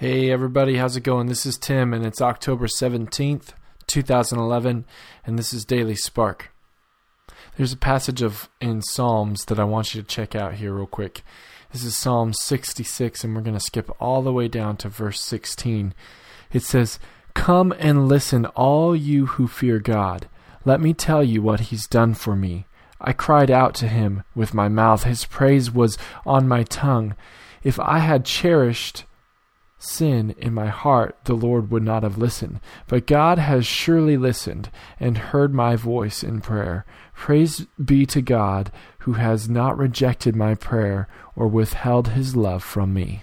Hey everybody, how's it going? This is Tim and it's October 17th, 2011, and this is Daily Spark. There's a passage of in Psalms that I want you to check out here real quick. This is Psalm 66 and we're going to skip all the way down to verse 16. It says, "Come and listen all you who fear God. Let me tell you what he's done for me. I cried out to him with my mouth. His praise was on my tongue. If I had cherished sin in my heart, the Lord would not have listened. But God has surely listened and heard my voice in prayer. Praise be to God who has not rejected my prayer or withheld his love from me.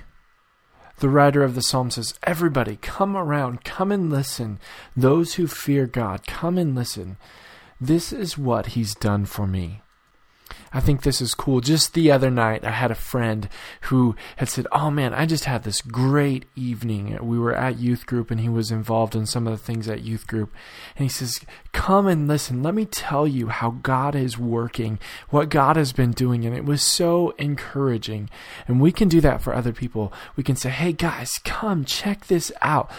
The writer of the psalm says, Everybody, come around, come and listen. Those who fear God, come and listen. This is what he's done for me. I think this is cool. Just the other night, I had a friend who had said, Oh man, I just had this great evening. We were at youth group and he was involved in some of the things at youth group. And he says, Come and listen. Let me tell you how God is working, what God has been doing. And it was so encouraging. And we can do that for other people. We can say, Hey guys, come check this out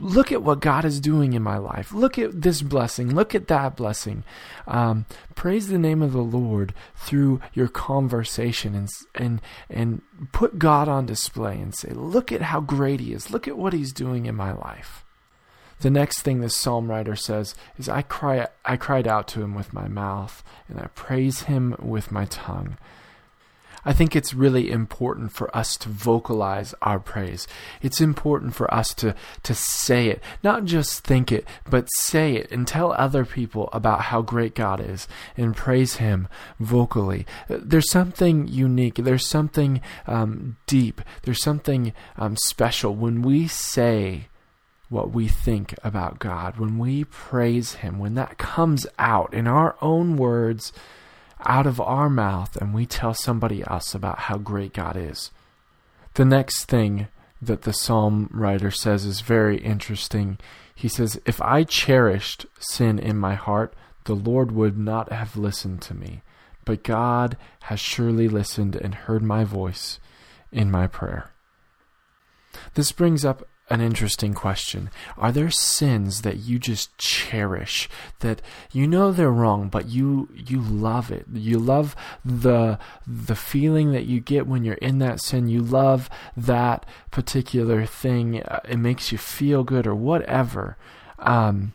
look at what God is doing in my life. Look at this blessing. Look at that blessing. Um, praise the name of the Lord through your conversation and and and put God on display and say, look at how great He is. Look at what He's doing in my life. The next thing this psalm writer says is, I cry, I cried out to Him with my mouth, and I praise Him with my tongue. I think it's really important for us to vocalize our praise. It's important for us to, to say it, not just think it, but say it and tell other people about how great God is and praise Him vocally. There's something unique, there's something um, deep, there's something um, special when we say what we think about God, when we praise Him, when that comes out in our own words out of our mouth and we tell somebody else about how great God is. The next thing that the psalm writer says is very interesting. He says, If I cherished sin in my heart, the Lord would not have listened to me. But God has surely listened and heard my voice in my prayer. This brings up an interesting question. Are there sins that you just cherish that you know they're wrong but you you love it. You love the the feeling that you get when you're in that sin. You love that particular thing. Uh, it makes you feel good or whatever. Um,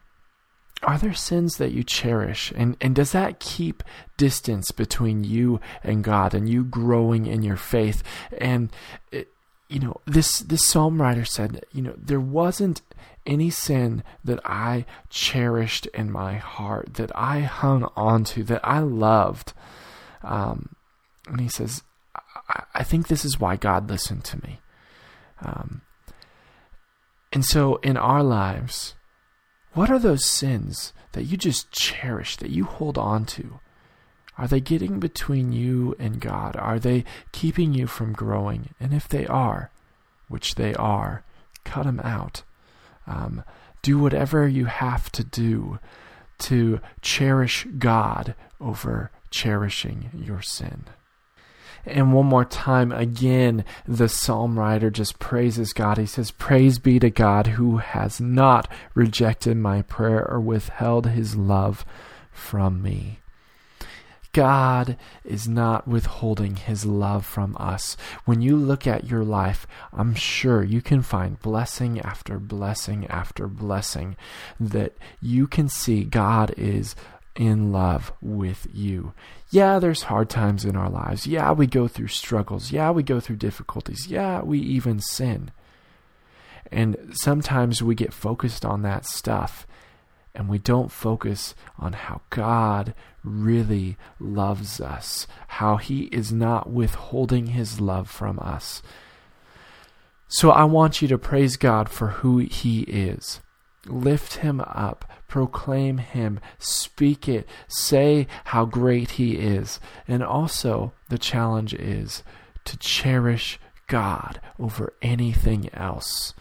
are there sins that you cherish and and does that keep distance between you and God and you growing in your faith and it, you know, this this psalm writer said, you know, there wasn't any sin that I cherished in my heart, that I hung on to, that I loved. Um, and he says, I, I, think this is why God listened to me. Um, and so in our lives, what are those sins that you just cherish, that you hold on to? Are they getting between you and God? Are they keeping you from growing? And if they are, which they are, cut them out. Um, do whatever you have to do to cherish God over cherishing your sin. And one more time, again, the psalm writer just praises God. He says, Praise be to God who has not rejected my prayer or withheld his love from me. God is not withholding his love from us. When you look at your life, I'm sure you can find blessing after blessing after blessing that you can see God is in love with you. Yeah, there's hard times in our lives. Yeah, we go through struggles. Yeah, we go through difficulties. Yeah, we even sin. And sometimes we get focused on that stuff and we don't focus on how God really loves us, how He is not withholding His love from us. So I want you to praise God for who He is. Lift Him up, proclaim Him, speak it, say how great He is. And also, the challenge is to cherish God over anything else.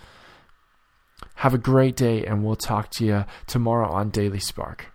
Have a great day, and we'll talk to you tomorrow on Daily Spark.